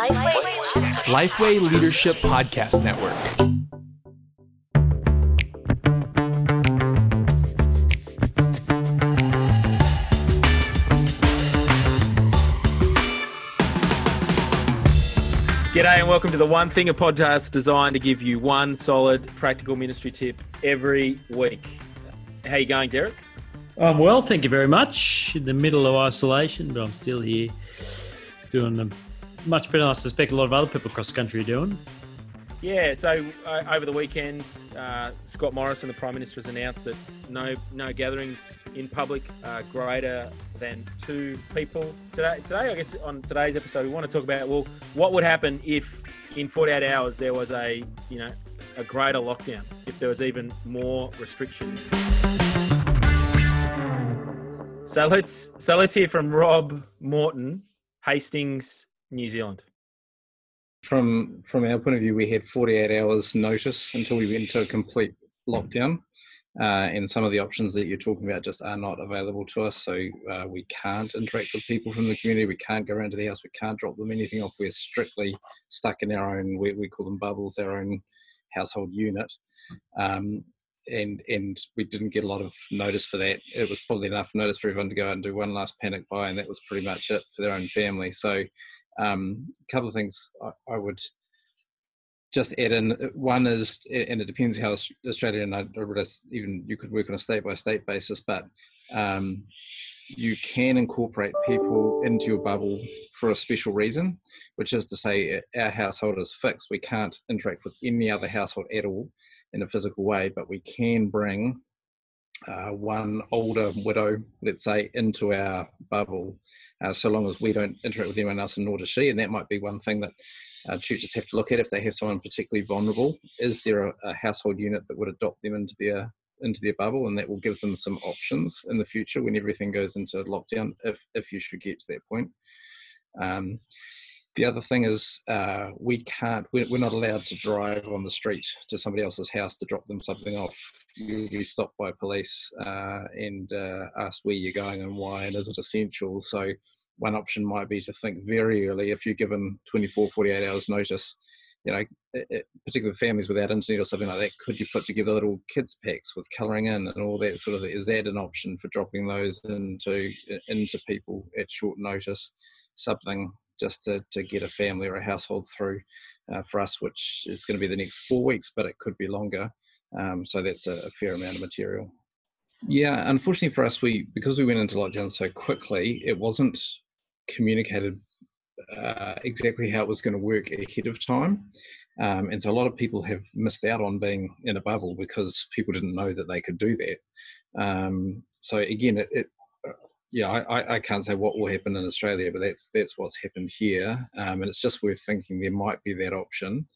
Lifeway Leadership Podcast Network. G'day and welcome to the One Thing, a podcast designed to give you one solid practical ministry tip every week. How you going, Derek? I'm well, thank you very much. In the middle of isolation, but I'm still here doing a much better than I suspect a lot of other people across the country are doing. Yeah, so uh, over the weekend, uh, Scott Morrison, the Prime Minister, has announced that no no gatherings in public uh, greater than two people. Today, today, I guess on today's episode, we want to talk about well, what would happen if in 48 hours there was a you know a greater lockdown, if there was even more restrictions. So let's so let's hear from Rob Morton, Hastings, New Zealand. From from our point of view, we had 48 hours notice until we went into a complete lockdown, uh, and some of the options that you're talking about just are not available to us. So uh, we can't interact with people from the community. We can't go around to the house. We can't drop them anything off. We're strictly stuck in our own. We, we call them bubbles, our own household unit. Um, and and we didn't get a lot of notice for that. It was probably enough notice for everyone to go out and do one last panic buy, and that was pretty much it for their own family. So, um, a couple of things I, I, would just add in. One is, and it depends how Australia and I, even you could work on a state by state basis, but um, you can incorporate people into your bubble for a special reason, which is to say, our household is fixed. We can't interact with any other household at all in a physical way, but we can bring uh, one older widow, let's say, into our bubble, uh, so long as we don't interact with anyone else, and nor does she. And that might be one thing that uh, churches have to look at if they have someone particularly vulnerable. Is there a, a household unit that would adopt them into their into their bubble, and that will give them some options in the future when everything goes into lockdown, if if you should get to that point. Um, the other thing is uh, we can't we're, we're, not allowed to drive on the street to somebody else's house to drop them something off you'll be stopped by police uh, and uh, asked where you're going and why and is it essential so one option might be to think very early if you're given 24 48 hours notice you know it, particularly families without internet or something like that could you put together little kids packs with colouring in and all that sort of is that an option for dropping those into into people at short notice something just to, to get a family or a household through uh, for us, which is going to be the next four weeks, but it could be longer. Um, so that's a, a, fair amount of material. Yeah, unfortunately for us, we because we went into lockdown so quickly, it wasn't communicated uh, exactly how it was going to work ahead of time. Um, and so a lot of people have missed out on being in a bubble because people didn't know that they could do that. Um, so again, it, it, yeah, I, I can't say what will happen in Australia, but that's that's what's happened here, um, and it's just worth thinking there might be that option.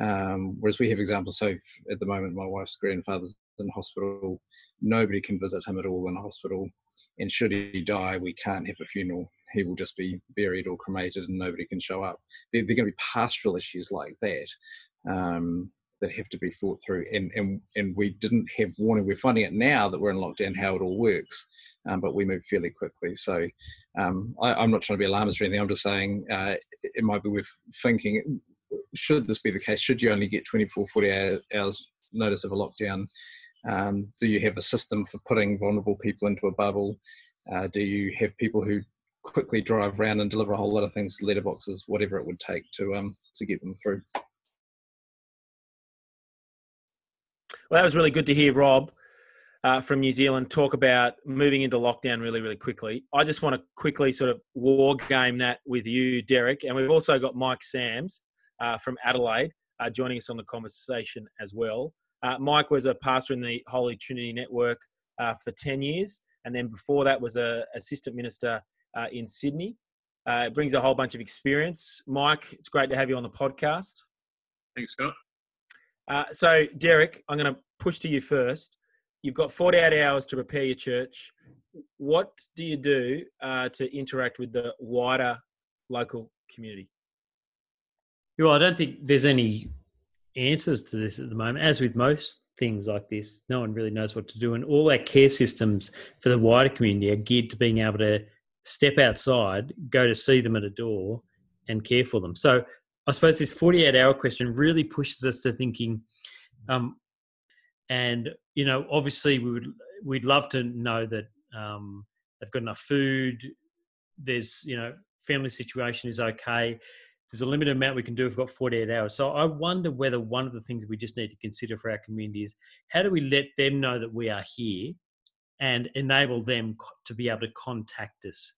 Um, whereas we have examples. So at the moment, my wife's grandfather's in hospital. Nobody can visit him at all in hospital, and should he die, we can't have a funeral. He will just be buried or cremated, and nobody can show up. There, there are going to be pastoral issues like that. Um, that have to be thought through and and and we didn't have warning we're finding it now that we're in lockdown how it all works um, but we moved fairly quickly so um, I, am not trying to be alarmist or anything i'm just saying uh, it might be worth thinking should this be the case should you only get 24 48 hours notice of a lockdown um, do you have a system for putting vulnerable people into a bubble uh, do you have people who quickly drive around and deliver a whole lot of things letterboxes whatever it would take to um to get them through Well, that was really good to hear, Rob. Uh, from New Zealand talk about moving into lockdown really, really quickly. I just want to quickly sort of war game that with you, Derek. And we've also got Mike Sams uh, from Adelaide uh, joining us on the conversation as well. Uh, Mike was a pastor in the Holy Trinity Network uh, for 10 years. And then before that was a assistant minister uh, in Sydney. it brings a whole bunch of experience. Mike, it's great to have you on the podcast. Thanks, Scott. Uh, so, Derek, I'm going to push to you first. You've got 48 hours to prepare your church. What do you do uh, to interact with the wider local community? Well, I don't think there's any answers to this at the moment. As with most things like this, no one really knows what to do. And all our care systems for the wider community are geared to being able to step outside, go to see them at a door, and care for them. So I suppose this 48 hour question really pushes us to thinking, um, and you know, obviously we would we'd love to know that um, they've got enough food. There's you know, family situation is okay. There's a limited amount we can do if we've got 48 hours. So I wonder whether one of the things we just need to consider for our community is how do we let them know that we are here and enable them to be able to contact us.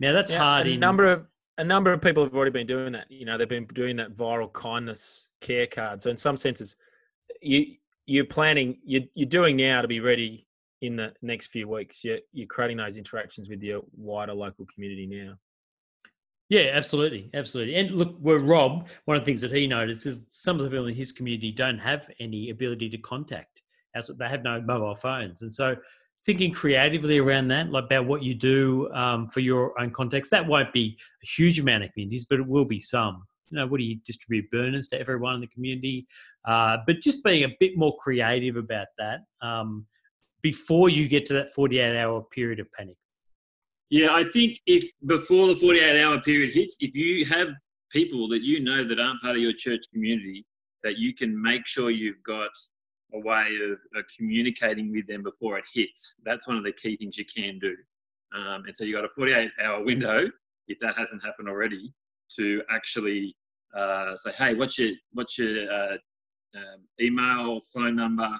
Now that's Yeah, hard. A in number of a number of people have already been doing that. You know, they've been doing that viral kindness care card. So in some senses, you you're planning you you're doing now to be ready in the next few weeks. You're you're creating those interactions with your wider local community now. Yeah, absolutely, absolutely. And look, where Rob, one of the things that he noticed is some of the people in his community don't have any ability to contact, as they have no mobile phones, and so thinking creatively around that, like about what you do um, for your own context. That won't be a huge amount of communities, but it will be some. You know, what do you distribute burners to everyone in the community? Uh, but just being a bit more creative about that um, before you get to that 48 hour period of panic. Yeah, I think if before the 48 hour period hits, if you have people that you know that aren't part of your church community, that you can make sure you've got a way of, of communicating with them before it hits. That's one of the key things you can do. Um, and so you've got a 48 hour window, if that hasn't happened already, to actually uh, say, hey, what's your, what's your uh, um, email, phone number,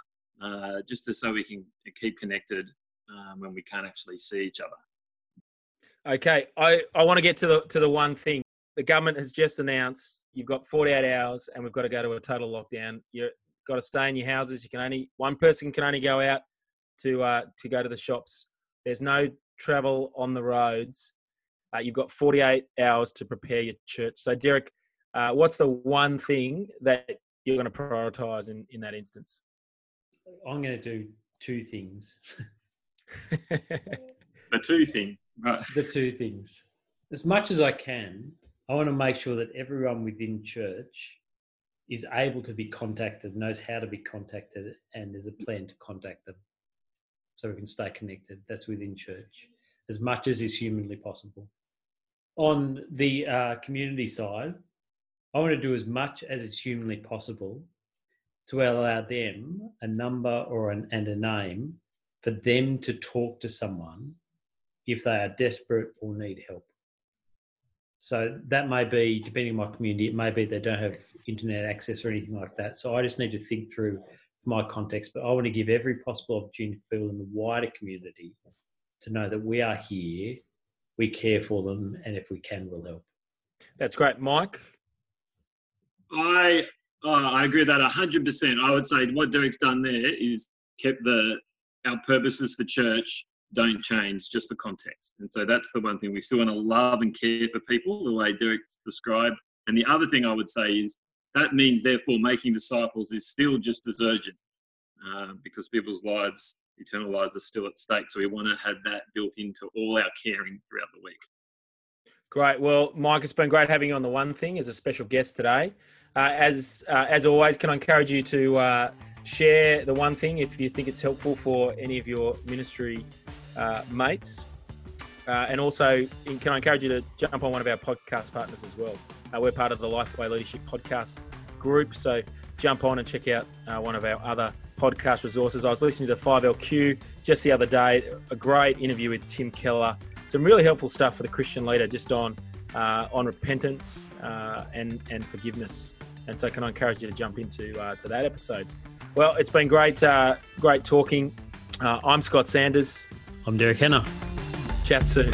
uh, just to, so we can keep connected um, when we can't actually see each other. Okay, I, I want to get to the to the one thing. The government has just announced you've got 48 hours and we've got to go to a total lockdown. You've got to stay in your houses. You can only one person can only go out to uh, to go to the shops. There's no travel on the roads. Uh, you've got 48 hours to prepare your church. So, Derek, uh, what's the one thing that you're going to prioritize in, in that instance? I'm going to do two things. The two thing, right? the two things. As much as I can, I want to make sure that everyone within church is able to be contacted, knows how to be contacted, and there's a plan to contact them so we can stay connected. That's within church as much as is humanly possible. On the uh, community side, I want to do as much as is humanly possible to allow them a number or an, and a name for them to talk to someone if they are desperate or need help. So that may be, depending on my community, it may be they don't have internet access or anything like that. So I just need to think through my context, but I want to give every possible opportunity for people in the wider community to know that we are here, we care for them, and if we can, we'll help. That's great, Mike. I oh, I agree with that hundred percent. I would say what Derek's done there is kept the our purposes for church don't change, just the context. And so that's the one thing we still want to love and care for people the way Derek described. And the other thing I would say is that means therefore making disciples is still just as urgent uh, because people's lives, eternal lives, are still at stake. So we want to have that built into all our caring throughout the week. Great. Well, Mike, it's been great having you on the one thing as a special guest today. Uh, as uh, as always, can I encourage you to uh, share the one thing if you think it's helpful for any of your ministry uh, mates, uh, and also can I encourage you to jump on one of our podcast partners as well. Uh, we're part of the Lifeway Leadership Podcast group, so jump on and check out one of our other podcast resources. I was listening to 5LQ just the other day, a great interview with Tim Keller. Some really helpful stuff for the Christian leader just on uh, on repentance uh, and and forgiveness. And so, can I encourage you to jump into uh, to that episode? Well, it's been great, uh, great talking. Uh, I'm Scott Sanders. I'm Derek Henner. Chat soon.